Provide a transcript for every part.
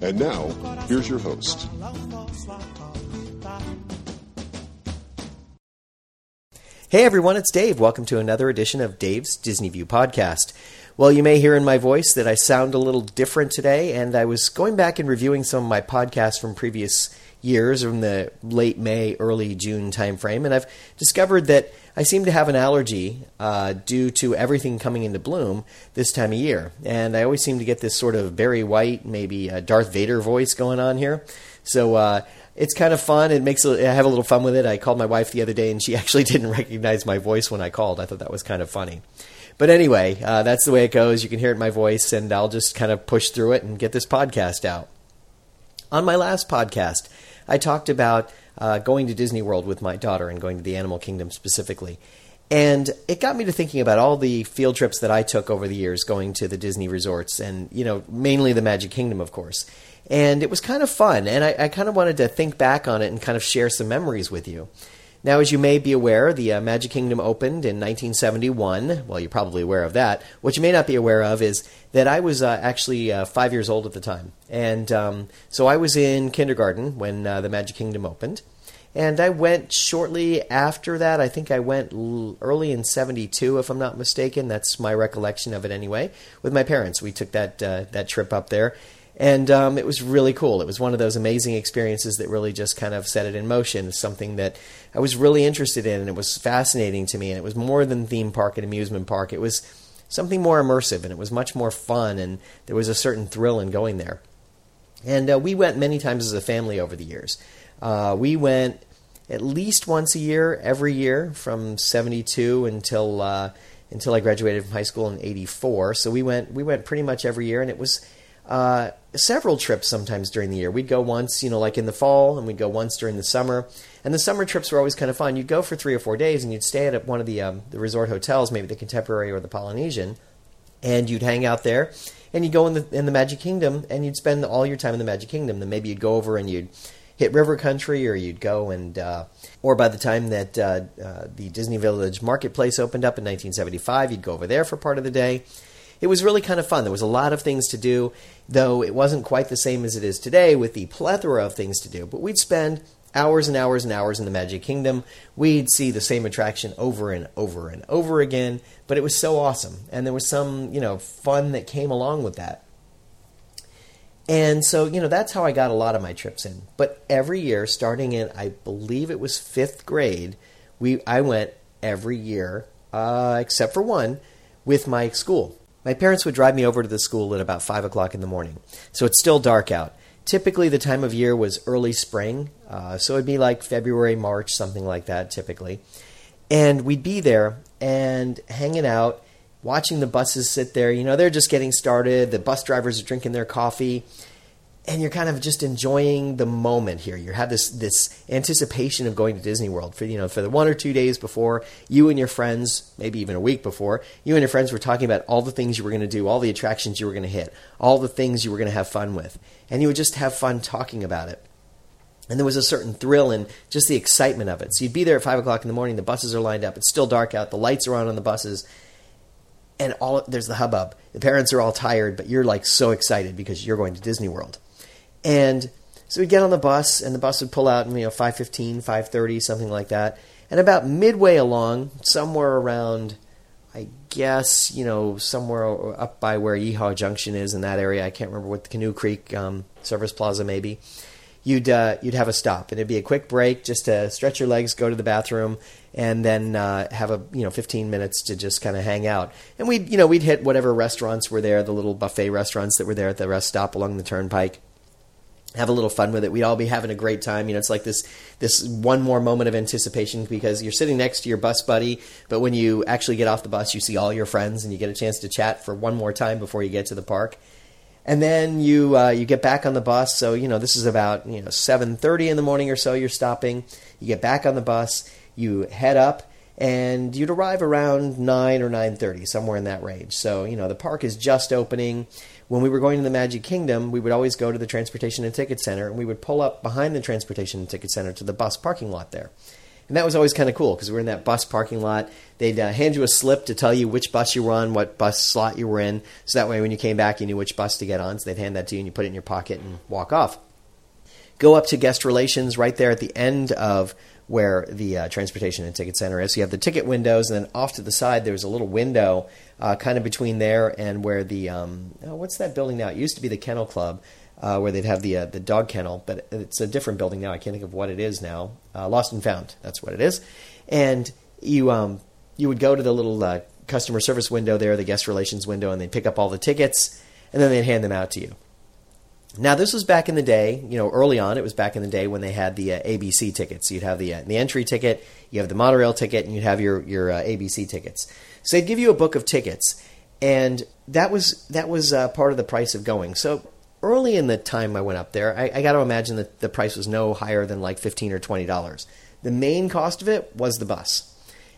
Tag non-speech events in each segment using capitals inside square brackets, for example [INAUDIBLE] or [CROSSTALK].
And now, here's your host. Hey everyone, it's Dave. Welcome to another edition of Dave's Disney View podcast. Well, you may hear in my voice that I sound a little different today, and I was going back and reviewing some of my podcasts from previous years from the late May, early June timeframe, and I've discovered that I seem to have an allergy uh, due to everything coming into bloom this time of year. And I always seem to get this sort of Barry White, maybe Darth Vader voice going on here. So uh, it's kind of fun. It makes I have a little fun with it. I called my wife the other day, and she [LAUGHS] actually didn't recognize my voice when I called. I thought that was kind of funny. But anyway, uh, that's the way it goes. You can hear it in my voice, and I'll just kind of push through it and get this podcast out. On my last podcast, I talked about uh, going to Disney World with my daughter and going to the Animal Kingdom specifically. And it got me to thinking about all the field trips that I took over the years going to the Disney resorts and, you know, mainly the Magic Kingdom, of course. And it was kind of fun. And I, I kind of wanted to think back on it and kind of share some memories with you. Now, as you may be aware, the uh, Magic Kingdom opened in 1971. Well, you're probably aware of that. What you may not be aware of is that I was uh, actually uh, five years old at the time. And um, so I was in kindergarten when uh, the Magic Kingdom opened. And I went shortly after that. I think I went l- early in 72, if I'm not mistaken. That's my recollection of it anyway. With my parents, we took that, uh, that trip up there and um, it was really cool. It was one of those amazing experiences that really just kind of set it in motion. It's something that I was really interested in, and it was fascinating to me. And it was more than theme park and amusement park. It was something more immersive, and it was much more fun, and there was a certain thrill in going there. And uh, we went many times as a family over the years. Uh, we went at least once a year, every year, from '72 until uh, until I graduated from high school in '84. So we went we went pretty much every year, and it was uh, several trips sometimes during the year. We'd go once, you know, like in the fall, and we'd go once during the summer. And the summer trips were always kind of fun. You'd go for three or four days, and you'd stay at one of the um, the resort hotels, maybe the Contemporary or the Polynesian, and you'd hang out there. And you'd go in the in the Magic Kingdom, and you'd spend all your time in the Magic Kingdom. Then maybe you'd go over and you'd hit River Country, or you'd go and, uh, or by the time that uh, uh, the Disney Village Marketplace opened up in 1975, you'd go over there for part of the day it was really kind of fun. There was a lot of things to do, though it wasn't quite the same as it is today with the plethora of things to do. But we'd spend hours and hours and hours in the Magic Kingdom. We'd see the same attraction over and over and over again, but it was so awesome. And there was some, you know, fun that came along with that. And so, you know, that's how I got a lot of my trips in. But every year, starting in, I believe it was fifth grade, we I went every year, uh, except for one, with my school. My parents would drive me over to the school at about 5 o'clock in the morning, so it's still dark out. Typically, the time of year was early spring, uh, so it'd be like February, March, something like that, typically. And we'd be there and hanging out, watching the buses sit there. You know, they're just getting started, the bus drivers are drinking their coffee and you're kind of just enjoying the moment here. You have this this anticipation of going to Disney World for you know for the one or two days before you and your friends, maybe even a week before, you and your friends were talking about all the things you were going to do, all the attractions you were going to hit, all the things you were going to have fun with, and you would just have fun talking about it. And there was a certain thrill and just the excitement of it. So you'd be there at five o'clock in the morning. The buses are lined up. It's still dark out. The lights are on on the buses, and all there's the hubbub. The parents are all tired, but you're like so excited because you're going to Disney World. And so we'd get on the bus, and the bus would pull out, you know, 5.15, 5.30, something like that. And about midway along, somewhere around, I guess, you know, somewhere up by where Yeehaw Junction is in that area, I can't remember what the Canoe Creek um, Service Plaza maybe, you'd, uh, you'd have a stop. And it'd be a quick break just to stretch your legs, go to the bathroom, and then uh, have a, you know, 15 minutes to just kind of hang out. And we'd, you know, we'd hit whatever restaurants were there, the little buffet restaurants that were there at the rest stop along the turnpike have a little fun with it. We'd all be having a great time. You know, it's like this this one more moment of anticipation because you're sitting next to your bus buddy, but when you actually get off the bus, you see all your friends and you get a chance to chat for one more time before you get to the park. And then you uh, you get back on the bus. So you know this is about you know seven thirty in the morning or so. You're stopping. You get back on the bus. You head up, and you'd arrive around nine or nine thirty, somewhere in that range. So you know the park is just opening when we were going to the Magic Kingdom, we would always go to the Transportation and Ticket Center, and we would pull up behind the Transportation and Ticket Center to the bus parking lot there. And that was always kind of cool because we were in that bus parking lot. They'd uh, hand you a slip to tell you which bus you were on, what bus slot you were in. So that way, when you came back, you knew which bus to get on. So they'd hand that to you and you put it in your pocket and walk off. Go up to guest relations right there at the end of where the uh, transportation and ticket center is. So you have the ticket windows, and then off to the side, there's a little window uh, kind of between there and where the um, oh, what's that building now? It used to be the Kennel Club, uh, where they'd have the uh, the dog kennel, but it's a different building now. I can't think of what it is now. Uh, Lost and Found, that's what it is. And you um, you would go to the little uh, customer service window there, the guest relations window, and they'd pick up all the tickets, and then they'd hand them out to you. Now, this was back in the day, you know, early on. It was back in the day when they had the uh, ABC tickets. You'd have the uh, the entry ticket, you have the monorail ticket, and you'd have your your uh, ABC tickets. So they'd give you a book of tickets, and that was that was uh, part of the price of going. So early in the time I went up there, I, I got to imagine that the price was no higher than like fifteen or twenty dollars. The main cost of it was the bus,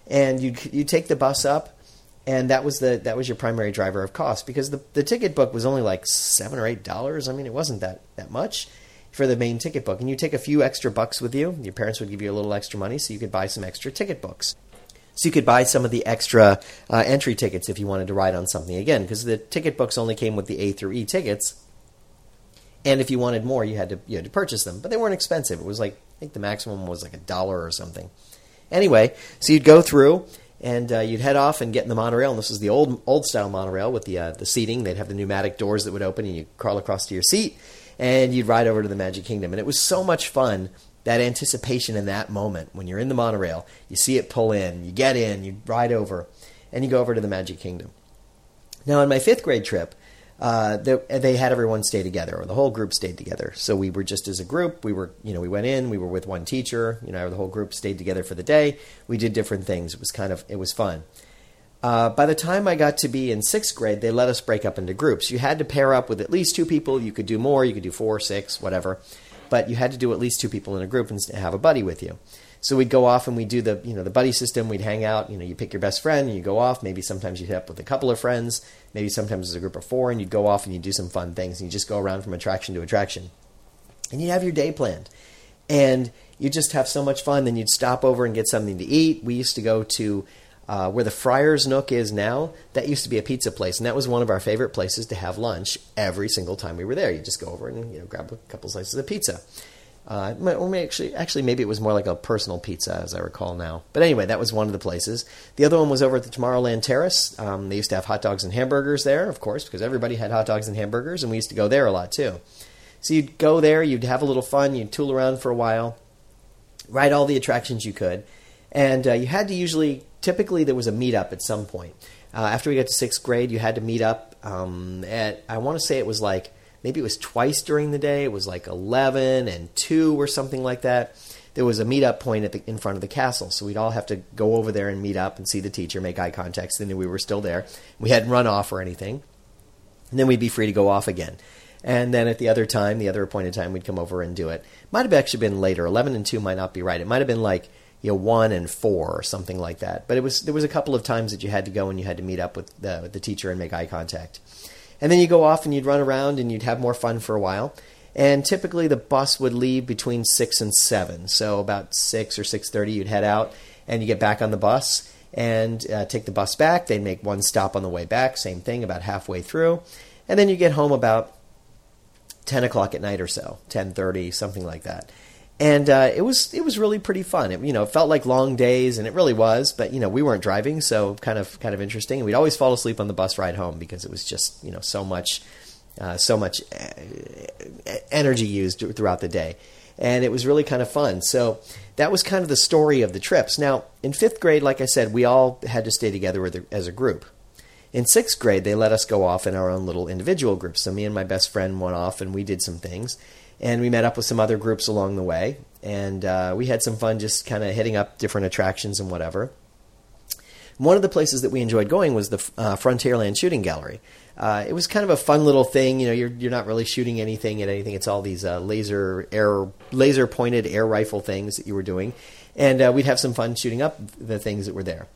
and you you take the bus up and that was the that was your primary driver of cost because the the ticket book was only like seven or eight dollars. I mean, it wasn't that that much for the main ticket book, and you take a few extra bucks with you. Your parents would give you a little extra money, so you could buy some extra ticket books. So you could buy some of the extra uh, entry tickets if you wanted to ride on something again, because the ticket books only came with the A through E tickets. And if you wanted more, you had to you had to purchase them, but they weren't expensive. It was like I think the maximum was like a dollar or something. Anyway, so you'd go through and uh, you'd head off and get in the monorail. And this was the old old style monorail with the uh, the seating. They'd have the pneumatic doors that would open, and you'd crawl across to your seat, and you'd ride over to the Magic Kingdom. And it was so much fun. That anticipation in that moment when you're in the monorail, you see it pull in, you get in, you ride over, and you go over to the Magic Kingdom. Now, on my fifth grade trip, uh, they, they, had everyone stay together, or the whole group stayed together. So we were just as a group. We were, you know, we went in. We were with one teacher. You know, the whole group stayed together for the day. We did different things. It was kind of, it was fun. Uh, by the time I got to be in sixth grade, they let us break up into groups. You had to pair up with at least two people. You could do more. You could do four, six, whatever. But you had to do at least two people in a group and have a buddy with you. So we'd go off and we'd do the you know the buddy system. We'd hang out. You know, you pick your best friend and you go off. Maybe sometimes you hit up with a couple of friends. Maybe sometimes it's a group of four, and you'd go off and you do some fun things. And you just go around from attraction to attraction, and you'd have your day planned, and you just have so much fun. Then you'd stop over and get something to eat. We used to go to uh, where the Friars Nook is now, that used to be a pizza place, and that was one of our favorite places to have lunch every single time we were there. You just go over and you know grab a couple slices of pizza. Uh, or maybe actually, actually, maybe it was more like a personal pizza, as I recall now. But anyway, that was one of the places. The other one was over at the Tomorrowland Terrace. Um, they used to have hot dogs and hamburgers there, of course, because everybody had hot dogs and hamburgers, and we used to go there a lot too. So you'd go there, you'd have a little fun, you'd tool around for a while, ride all the attractions you could, and uh, you had to usually, typically, there was a meetup at some point. Uh, after we got to sixth grade, you had to meet up um, at, I want to say it was like maybe it was twice during the day. It was like 11 and 2 or something like that. There was a meetup point at the, in front of the castle, so we'd all have to go over there and meet up and see the teacher, make eye contact, they knew we were still there. We hadn't run off or anything. And then we'd be free to go off again. And then at the other time, the other appointed time, we'd come over and do it. Might have actually been later. 11 and 2 might not be right. It might have been like you know one and four or something like that. But it was there was a couple of times that you had to go and you had to meet up with the, with the teacher and make eye contact. And then you go off and you'd run around and you'd have more fun for a while. And typically the bus would leave between six and seven. So about six or six thirty, you'd head out and you get back on the bus and uh, take the bus back. They'd make one stop on the way back, same thing, about halfway through, and then you get home about ten o'clock at night or so, ten thirty, something like that and uh, it was it was really pretty fun. It, you know, it felt like long days, and it really was. But you know, we weren't driving, so kind of kind of interesting. And we'd always fall asleep on the bus ride home because it was just you know so much uh, so much uh, energy used throughout the day, and it was really kind of fun. So that was kind of the story of the trips. Now, in fifth grade, like I said, we all had to stay together as a group. In sixth grade, they let us go off in our own little individual groups. So me and my best friend went off, and we did some things and we met up with some other groups along the way, and uh, we had some fun just kind of hitting up different attractions and whatever. One of the places that we enjoyed going was the uh, Frontierland Shooting Gallery. Uh, it was kind of a fun little thing. You know, you're you're not really shooting anything at anything. It's all these uh, laser air laser pointed air rifle things that you were doing, and uh, we'd have some fun shooting up the things that were there.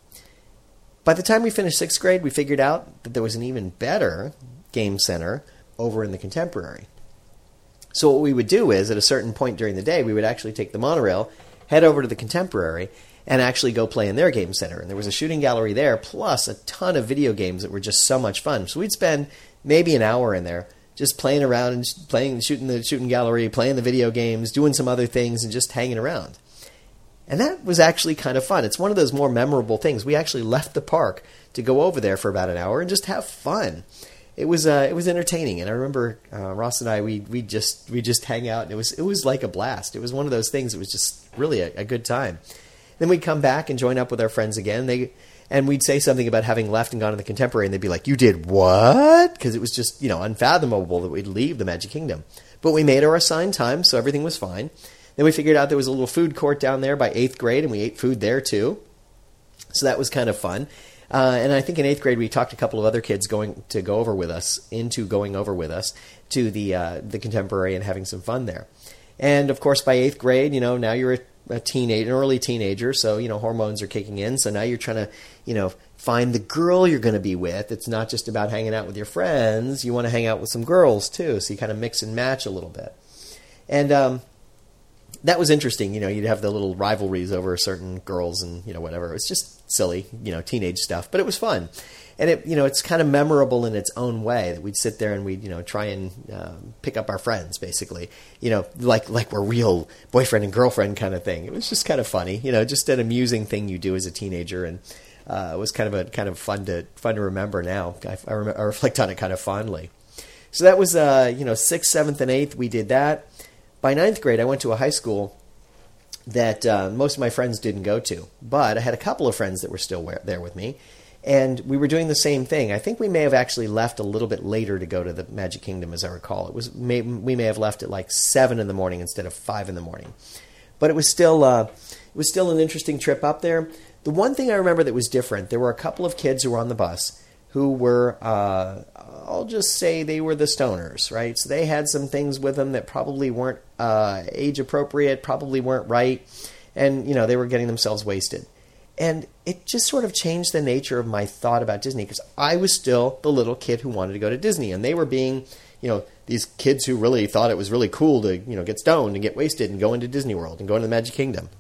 By the time we finished sixth grade, we figured out that there was an even better game center over in the Contemporary. So what we would do is, at a certain point during the day, we would actually take the monorail, head over to the Contemporary, and actually go play in their game center. And there was a shooting gallery there, plus a ton of video games that were just so much fun. So we'd spend maybe an hour in there just playing around and playing, shooting the shooting gallery, playing the video games, doing some other things, and just hanging around. And that was actually kind of fun. It's one of those more memorable things. We actually left the park to go over there for about an hour and just have fun. It was uh, it was entertaining, and I remember uh, Ross and I we we just we just hang out, and it was it was like a blast. It was one of those things. It was just really a, a good time. Then we'd come back and join up with our friends again. They and we'd say something about having left and gone to the contemporary, and they'd be like, "You did what?" Because it was just you know unfathomable that we'd leave the Magic Kingdom. But we made our assigned time, so everything was fine. Then we figured out there was a little food court down there by eighth grade, and we ate food there too. So that was kind of fun. Uh, and I think in eighth grade we talked a couple of other kids going to go over with us into going over with us to the uh, the contemporary and having some fun there. And of course, by eighth grade, you know, now you're a, a teenage, an early teenager, so you know hormones are kicking in. So now you're trying to, you know, find the girl you're going to be with. It's not just about hanging out with your friends. You want to hang out with some girls too. So you kind of mix and match a little bit. And um, that was interesting. You know, you'd have the little rivalries over certain girls and you know whatever. It was just silly, you know, teenage stuff, but it was fun. And it, you know, it's kind of memorable in its own way that we'd sit there and we'd, you know, try and um, pick up our friends, basically, you know, like like we're real boyfriend and girlfriend kind of thing. It was just kind of funny, you know, just an amusing thing you do as a teenager, and uh, it was kind of a kind of fun to fun to remember now. I, I, I reflect on it kind of fondly. So that was, uh, you know, sixth, seventh, and eighth. We did that by ninth grade, I went to a high school that uh, most of my friends didn't go to, but I had a couple of friends that were still there with me, and we were doing the same thing. I think we may have actually left a little bit later to go to the Magic Kingdom, as I recall. It was may, we may have left at like seven in the morning instead of five in the morning, but it was still uh, it was still an interesting trip up there. The one thing I remember that was different, there were a couple of kids who were on the bus who were, uh, I'll just say they were the stoners, right? So they had some things with them that probably weren't uh, age appropriate, probably weren't right, and you know they were getting themselves wasted. And it just sort of changed the nature of my thought about Disney because I was still the little kid who wanted to go to Disney, and they were being, you know, these kids who really thought it was really cool to, you know, get stoned and get wasted and go into Disney World and go into the Magic Kingdom.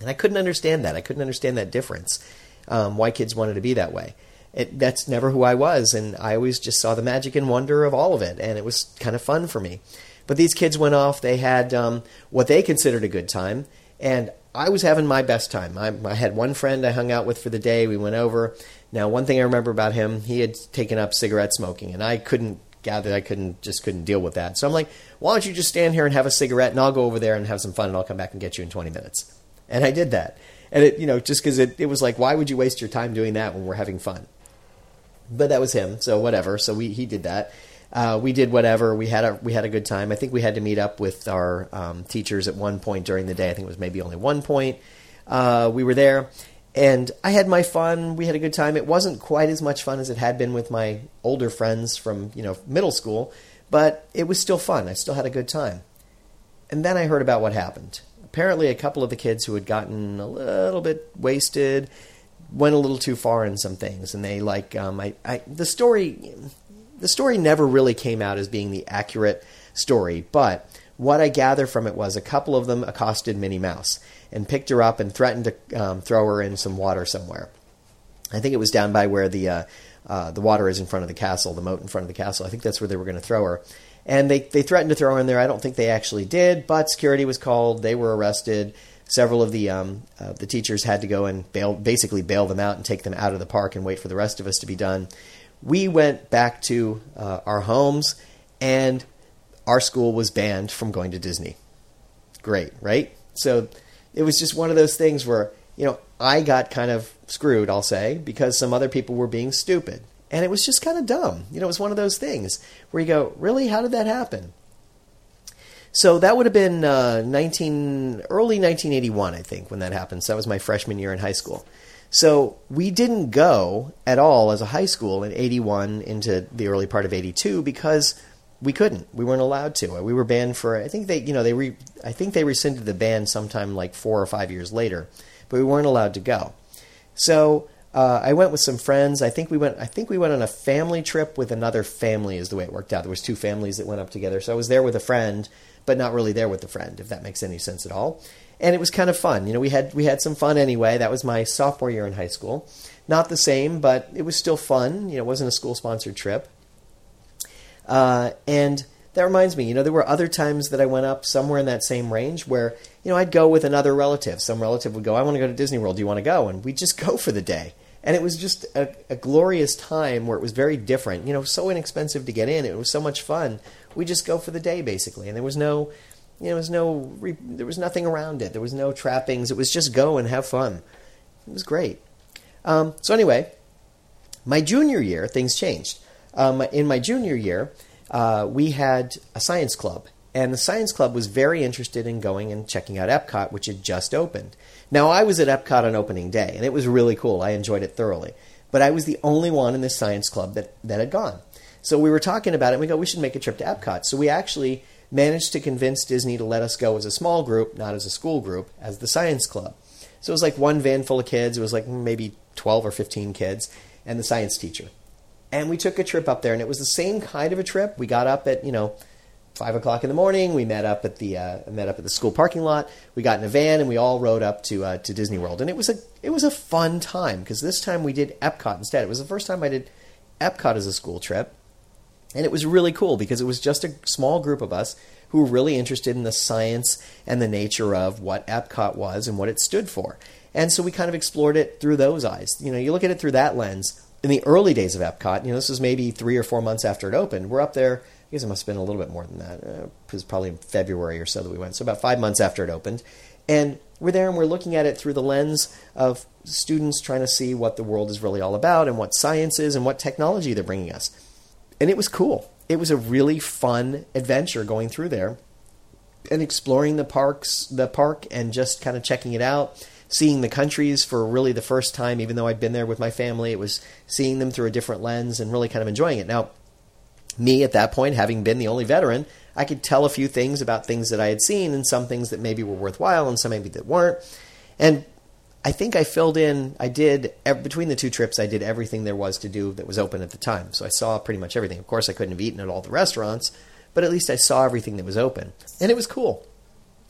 And I couldn't understand that. I couldn't understand that difference. Um, why kids wanted to be that way it, that's never who I was, and I always just saw the magic and wonder of all of it, and it was kind of fun for me. But these kids went off; they had um, what they considered a good time, and I was having my best time. I, I, had one friend I hung out with for the day. We went over. Now, one thing I remember about him, he had taken up cigarette smoking, and I couldn't gather, I couldn't just couldn't deal with that. So I'm like, why don't you just stand here and have a cigarette, and I'll go over there and have some fun, and I'll come back and get you in 20 minutes. And I did that. And it, you know, just because it, it was like, why would you waste your time doing that when we're having fun? But that was him. So whatever. So we he did that. Uh, we did whatever. We had a we had a good time. I think we had to meet up with our um, teachers at one point during the day. I think it was maybe only one point. Uh, we were there, and I had my fun. We had a good time. It wasn't quite as much fun as it had been with my older friends from you know middle school, but it was still fun. I still had a good time. And then I heard about what happened. Apparently, a couple of the kids who had gotten a little bit wasted went a little too far in some things, and they like um, I, I the story the story never really came out as being the accurate story, but what I gather from it was a couple of them accosted Minnie Mouse and picked her up and threatened to um, throw her in some water somewhere. I think it was down by where the uh, uh, the water is in front of the castle, the moat in front of the castle. I think that's where they were going to throw her. And they, they threatened to throw her in there. I don't think they actually did, but security was called. They were arrested several of the um, uh, the teachers had to go and bail, basically bail them out and take them out of the park and wait for the rest of us to be done. We went back to uh, our homes, and our school was banned from going to Disney. Great, right? So it was just one of those things where you know I got kind of screwed, I'll say, because some other people were being stupid, and it was just kind of dumb. You know, it was one of those things where you go, really, how did that happen? So that would have been uh, 19 early 1981, I think, when that happened. So that was my freshman year in high school. So we didn't go at all as a high school in 81 into the early part of 82 because we couldn't. We weren't allowed to. We were banned for I think they you know they re, I think they rescinded the ban sometime like 4 or 5 years later, but we weren't allowed to go. So uh, I went with some friends. I think we went. I think we went on a family trip with another family. Is the way it worked out. There was two families that went up together. So I was there with a friend, but not really there with the friend. If that makes any sense at all and it was kind of fun. You know, we had we had some fun anyway. That was my sophomore year in high school. Not the same, but it was still fun. You know, it wasn't a school sponsored trip. Uh, and that reminds me, you know, there were other times that I went up somewhere in that same range where, you know, I'd go with another relative. Some relative would go, I want to go to Disney World. Do you want to go? And we'd just [LAUGHS] go for the day. And it was just a, a glorious time where it was very different. You know, so inexpensive to get in. It was so much fun. We just go for the day, basically. And there was no you know, there was no, there was nothing around it. There was no trappings. It was just go and have fun. It was great. Um, so anyway, my junior year, things changed. Um, in my junior year, uh, we had a science club, and the science club was very interested in going and checking out Epcot, which had just opened. Now, I was at Epcot on opening day, and it was really cool. I enjoyed it thoroughly. But I was the only one in the science club that, that had gone. So we were talking about it, and we go, we should make a trip to Epcot. So we actually managed to convince Disney to let us go as a small group, not as a school group, as the science club. So it was like one van full of kids. It was like maybe 12 or 15 kids and the science teacher. And we took a trip up there, and it was the same kind of a trip. We got up at, you know, five o'clock in the morning. We met up at the uh, met up at the school parking lot. We got in a van and we all rode up to uh, to Disney World, and it was a it was a fun time because this time we did Epcot instead. It was the first time I did Epcot as a school trip, and it was really cool because it was just a small group of us who were really interested in the science and the nature of what Epcot was and what it stood for. And so we kind of explored it through those eyes. You know, you look at it through that lens. In the early days of Epcot, you know, this was maybe three or four months after it opened. We're up there. I guess it must have been a little bit more than that. Uh, it was probably in February or so that we went. So about five months after it opened, and we're there and we're looking at it through the lens of students trying to see what the world is really all about and what science is and what technology they're bringing us and it was cool. It was a really fun adventure going through there and exploring the parks, the park, and just kind of checking it out. Seeing the countries for really the first time, even though I'd been there with my family, it was seeing them through a different lens and really kind of enjoying it. Now, me at that point, having been the only veteran, I could tell a few things about things that I had seen and some things that maybe were worthwhile and some maybe that weren't. And I think I filled in. I did between the two trips. I did everything there was to do that was open at the time. So I saw pretty much everything. Of course, I couldn't have eaten at all the restaurants, but at least I saw everything that was open, and it was cool.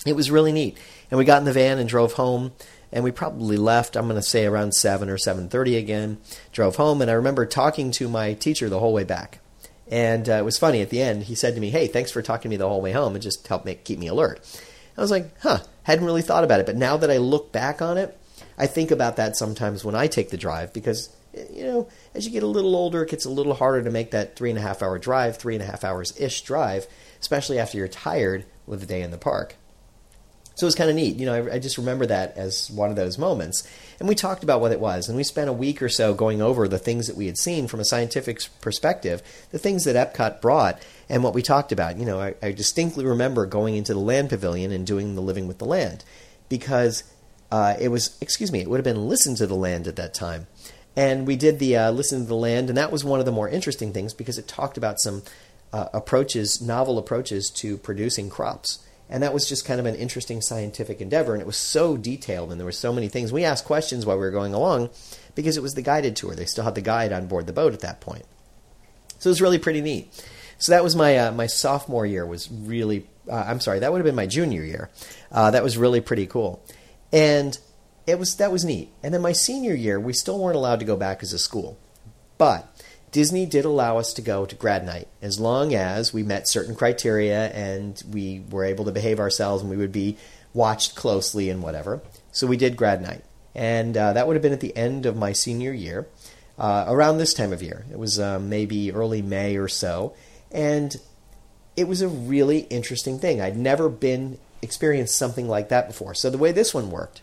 It was really neat. And we got in the van and drove home. And we probably left. I'm going to say around seven or seven thirty again. Drove home, and I remember talking to my teacher the whole way back. And uh, it was funny at the end. He said to me, "Hey, thanks for talking to me the whole way home. It just helped make keep me alert." I was like, "Huh." Hadn't really thought about it, but now that I look back on it, I think about that sometimes when I take the drive because, you know, as you get a little older, it gets a little harder to make that three and a half hour drive, three and a half hours ish drive, especially after you're tired with a day in the park. So it was kind of neat. You know, I, I, just remember that as one of those moments. And we talked about what it was. And we spent a week or so going over the things that we had seen from a scientific perspective, the things that Epcot brought, and what we talked about. You know, I, I distinctly remember going into the land pavilion and doing the living with the land because uh, it was, excuse me, it would have been Listen to the Land at that time. And we did the uh, Listen to the Land, and that was one of the more interesting things because it talked about some uh, approaches, novel approaches to producing crops. And that was just kind of an interesting scientific endeavor. And it was so detailed, and there were so many things. We asked questions while we were going along because it was the guided tour. They still had the guide on board the boat at that point. So it was really pretty neat. So that was my uh, my sophomore year. Was really uh, I'm sorry, that would have been my junior year. Uh, that was really pretty cool and it was that was neat. And then my senior year, we still weren't allowed to go back as a school, but Disney did allow us to go to grad night as long as we met certain criteria and we were able to behave ourselves and we would be watched closely and whatever. So we did grad night, and uh, that would have been at the end of my senior year, uh, around this time of year. It was uh, maybe early May or so, and it was a really interesting thing. I'd never been experienced something like that before. So the way this one worked,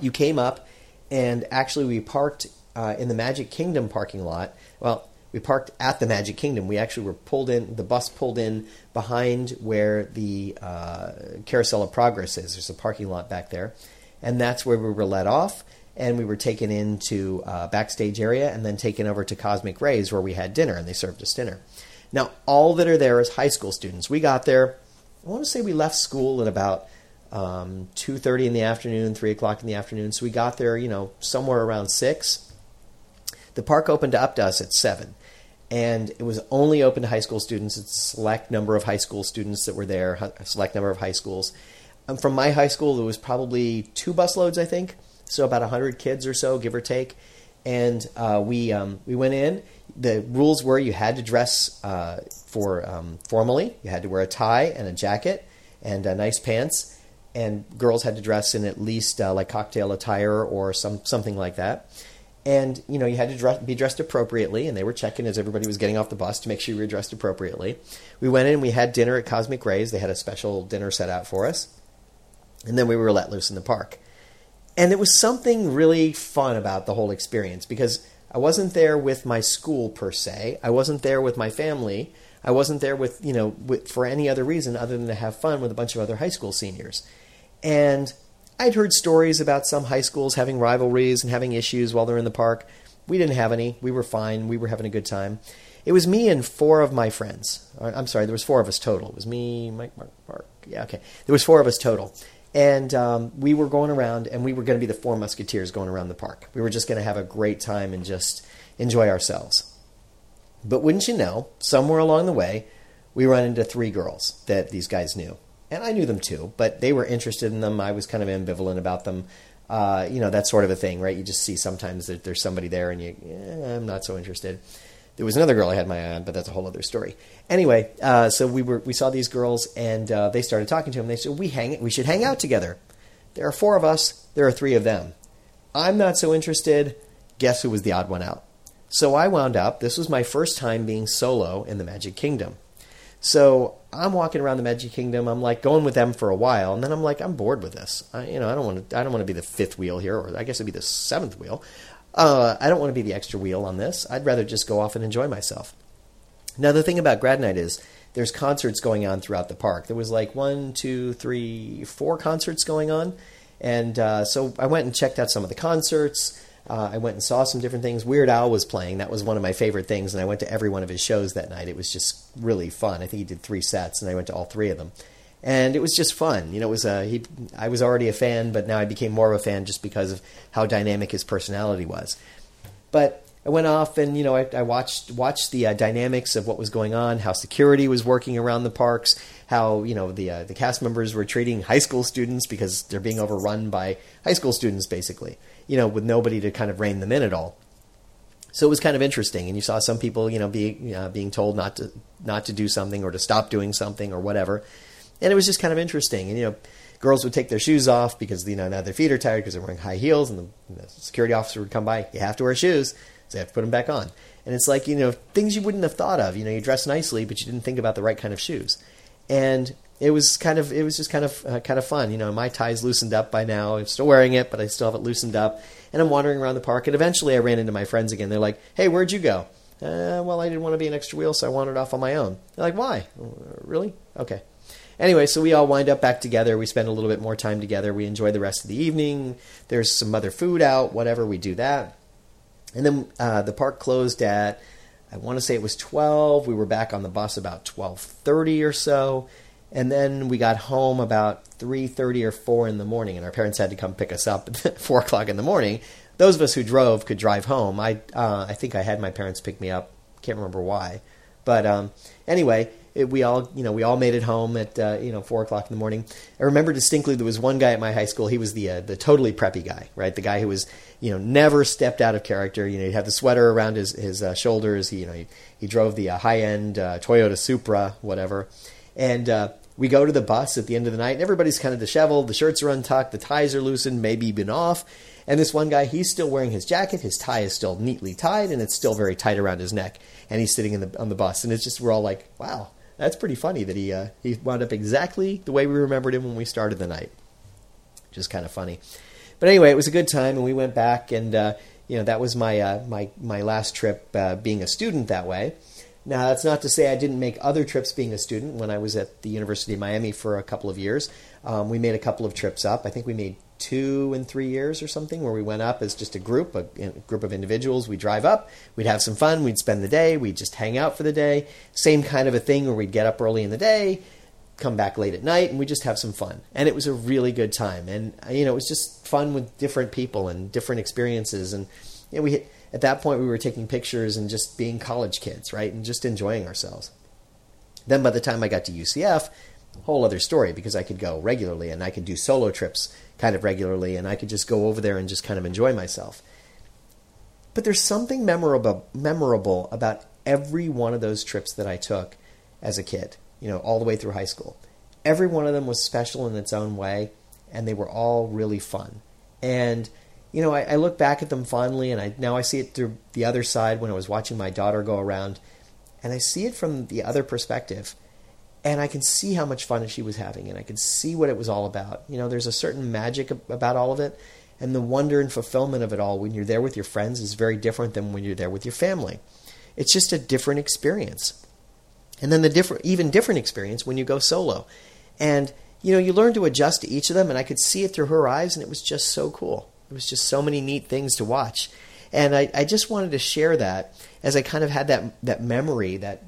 you came up, and actually we parked uh, in the Magic Kingdom parking lot. Well, we parked at the Magic Kingdom. We actually were pulled in. The bus pulled in behind where the uh, Carousel of Progress is. There's a parking lot back there, and that's where we were let off. And we were taken into uh, backstage area and then taken over to Cosmic Rays where we had dinner and they served us dinner. Now all that are there is high school students. We got there. I want to say we left school at about um, two thirty in the afternoon, three o'clock in the afternoon. So we got there, you know, somewhere around six. The park opened up to us at seven and it was only open to high school students. It's a select number of high school students that were there, a select number of high schools. Um, from my high school, there was probably two bus loads, I think, so about hundred kids or so, give or take. And uh, we um, we went in. The rules were you had to dress uh, for um, formally. You had to wear a tie and a jacket and uh, nice pants. And girls had to dress in at least uh, like cocktail attire or some something like that and you know you had to dress, be dressed appropriately and they were checking as everybody was getting off the bus to make sure you were dressed appropriately. We went in and we had dinner at cosmic rays. They had a special dinner set out for us. And then we were let loose in the park. And there was something really fun about the whole experience because i wasn't there with my school per se. I wasn't there with my family. I wasn't there with you know with, for any other reason other than to have fun with a bunch of other high school seniors. And I'd heard stories about some high schools having rivalries and having issues while they're in the park. We didn't have any. We were fine. We were having a good time. It was me and four of my friends. Uh, I'm sorry, there was four of us total. It was me, Mike, Mark, Mark. Yeah, okay. There was four of us total. And um, we were going around, and we were going to be the four musketeers going around the park. We were just going to have a great time and just enjoy ourselves. But wouldn't you know, somewhere along the way, we run into three girls that these guys knew and I knew them too, but they were interested in them. I was kind of ambivalent about them. Uh, you know, that sort of a thing, right? You just see sometimes that there's somebody there and you, eh, I'm not so interested. There was another girl I had my eye on, but that's a whole other story. Anyway, uh, so we were we saw these girls and uh, they started talking to him. They said we hang we should hang out together. There are four of us. There are three of them. I'm not so interested. Guess who was the odd one out? So I wound up. This was my first time being solo in the Magic Kingdom. So I'm walking around the Magic Kingdom. I'm like going with them for a while, and then I'm like, I'm bored with this. I, you know, I don't want to. I don't want to be the fifth wheel here, or I guess it'd be the seventh wheel. Uh, I don't want to be the extra wheel on this. I'd rather just go off and enjoy myself. Now, the thing about Grad Night is there's concerts going on throughout the park. There was like one, two, three, four concerts going on, and uh, so I went and checked out some of the concerts. Uh, I went and saw some different things. Weird Al was playing. That was one of my favorite things, and I went to every one of his shows that night. It was just really fun. I think he did three sets, and I went to all three of them, and it was just fun. You know, it was a, he. I was already a fan, but now I became more of a fan just because of how dynamic his personality was. But I went off and you know I, I watched watched the uh, dynamics of what was going on, how security was working around the parks, how you know the uh, the cast members were treating high school students because they're being overrun by high school students basically you know, with nobody to kind of rein them in at all. So it was kind of interesting, and you saw some people, you know, being uh, being told not to not to do something or to stop doing something or whatever, and it was just kind of interesting. And you know, girls would take their shoes off because you know now their feet are tired because they're wearing high heels, and the, and the, security officer would come by. You have to wear shoes, so have to put them back on. And it's like you know things you wouldn't have thought of. You know, you dress nicely, but you didn't think about the right kind of shoes. And it was kind of it was just kind of uh, kind of fun. You know, my tie's loosened up by now. I'm still wearing it, but I still have it loosened up. And I'm wandering around the park. And eventually, I ran into my friends again. They're like, "Hey, where'd you go?" Uh, well, I didn't want to be an extra wheel, so I wandered off on my own. They're like, "Why? Uh, really? Okay." Anyway, so we all wind up back together. We spend a little bit more time together. We enjoy the rest of the evening. There's some other food out, whatever. We do that, and then uh, the park closed at I want to say it was 12. We were back on the bus about 12:30 or so. And then we got home about 3.30 or 4 in the morning and our parents had to come pick us up [LAUGHS] at 4 o'clock in the morning. Those of us who drove could drive home. I, uh, I think i had my parents pick me up. Can't remember why. But um, anyway it, we all you know we all made it home at uh, you know four o'clock in the morning. I remember distinctly there was one guy at my high school. He was the uh, the totally preppy guy, right? The guy who was you know never stepped out of character. You know, he had the sweater around his his uh, shoulders. He you know he, he drove the uh, high end uh, Toyota Supra, whatever, and uh, we go to the bus at the end of the night, and everybody's kind of disheveled. The shirts are untucked, the ties are loosened, maybe been off. And this one guy, he's still wearing his jacket. His tie is still neatly tied, and it's still very tight around his neck. And he's sitting in the on the bus, and it's just we're all like, "Wow, that's pretty funny that he uh, he wound up exactly the way we remembered him when we started the night." which is kind of funny. But anyway, it was a good time, and we went back, and uh, you know, that was my uh, my my last trip uh, being a student that way. Now, that's not to say I didn't make other trips being a student. When I was at the University of Miami for a couple of years, um, we made a couple of trips up. I think we made two and three years or something where we went up as just a group, a, a, group of individuals. We'd drive up, we'd have some fun, we'd spend the day, we'd just hang out for the day. Same kind of a thing where we'd get up early in the day, come back late at night, and we just have some fun. And it was a really good time. And, uh, you know, it was just fun with different people and different experiences. And, you know, we at that point we were taking pictures and just being college kids, right? And just enjoying ourselves. Then by the time I got to UCF, whole other story because I could go regularly and I could do solo trips kind of regularly and I could just go over there and just kind of enjoy myself. But there's something memorable memorable about every one of those trips that I took as a kid, you know, all the way through high school. Every one of them was special in its own way and they were all really fun. And you know, I, I look back at them fondly and I now I see it through the other side when I was watching my daughter go around and I see it from the other perspective and I can see how much fun she was having, and I can see what it was all about. You know, there's a certain magic about all of it, and the wonder and fulfillment of it all when you're there with your friends is very different than when you're there with your family. It's just a different experience. And then the different, even different experience when you go solo, and you know, you learn to adjust to each of them, and I could see it through her eyes, and it was just so cool. It was just so many neat things to watch. And I, I just wanted to share that as I kind of had that that memory that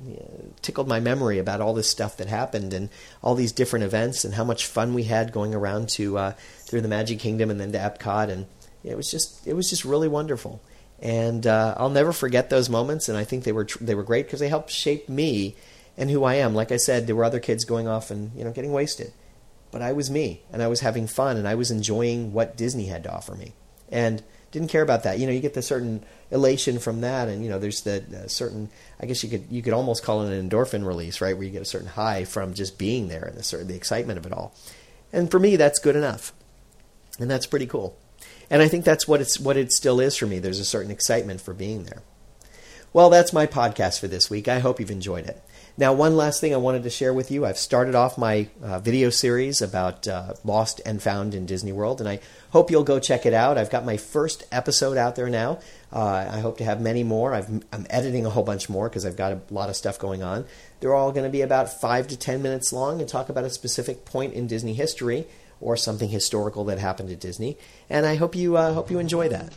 tickled my memory about all this stuff that happened and all these different events and how much fun we had going around to uh, through the Magic Kingdom and then to Epcot and it was just it was just really wonderful. And uh, I'll never forget those moments. And I think they were tr- they were great because they helped shape me and who I am. Like I said, there were other kids going off and you know getting wasted, but I was me and I was having fun and I was enjoying what Disney had to offer me. And didn't care about that. You know, you get the certain elation from that, and you know, there's the uh, certain. I guess you could you could almost call it an endorphin release, right? Where you get a certain high from just being there and the certain the excitement of it all. And for me, that's good enough, and that's pretty cool. And I think that's what it's what it still is for me. There's a certain excitement for being there. Well, that's my podcast for this week. I hope you've enjoyed it. Now, one last thing I wanted to share with you. I've started off my uh, video series about uh, Lost and Found in Disney World, and I hope you'll go check it out. I've got my first episode out there now. Uh, I hope to have many more. i am editing a whole bunch more because I've got a lot of stuff going on. They're all going to be about five to ten minutes long and talk about a specific point in Disney history or something historical that happened at Disney. And I hope you uh, hope you enjoy that.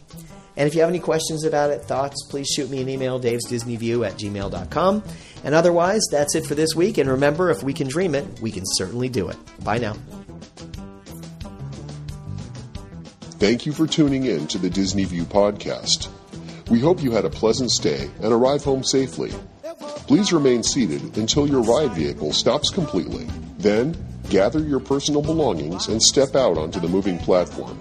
And if you have any questions about it, thoughts, please shoot me an email, davesdisneyview at gmail.com. And otherwise, that's it for this week. And remember, if we can dream it, we can certainly do it. Bye now. Thank you for tuning in to the Disney View podcast. We hope you had a pleasant stay and arrive home safely. Please remain seated until your ride vehicle stops completely. Then, gather your personal belongings and step out onto the moving platform.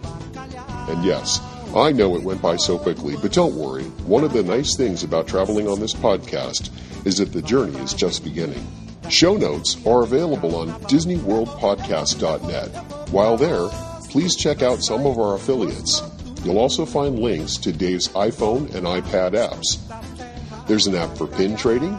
And yes, I know it went by so quickly, but don't worry. One of the nice things about traveling on this podcast is that the journey is just beginning. Show notes are available on DisneyWorldPodcast.net. While there, please check out some of our affiliates. You'll also find links to Dave's iPhone and iPad apps. There's an app for pin trading,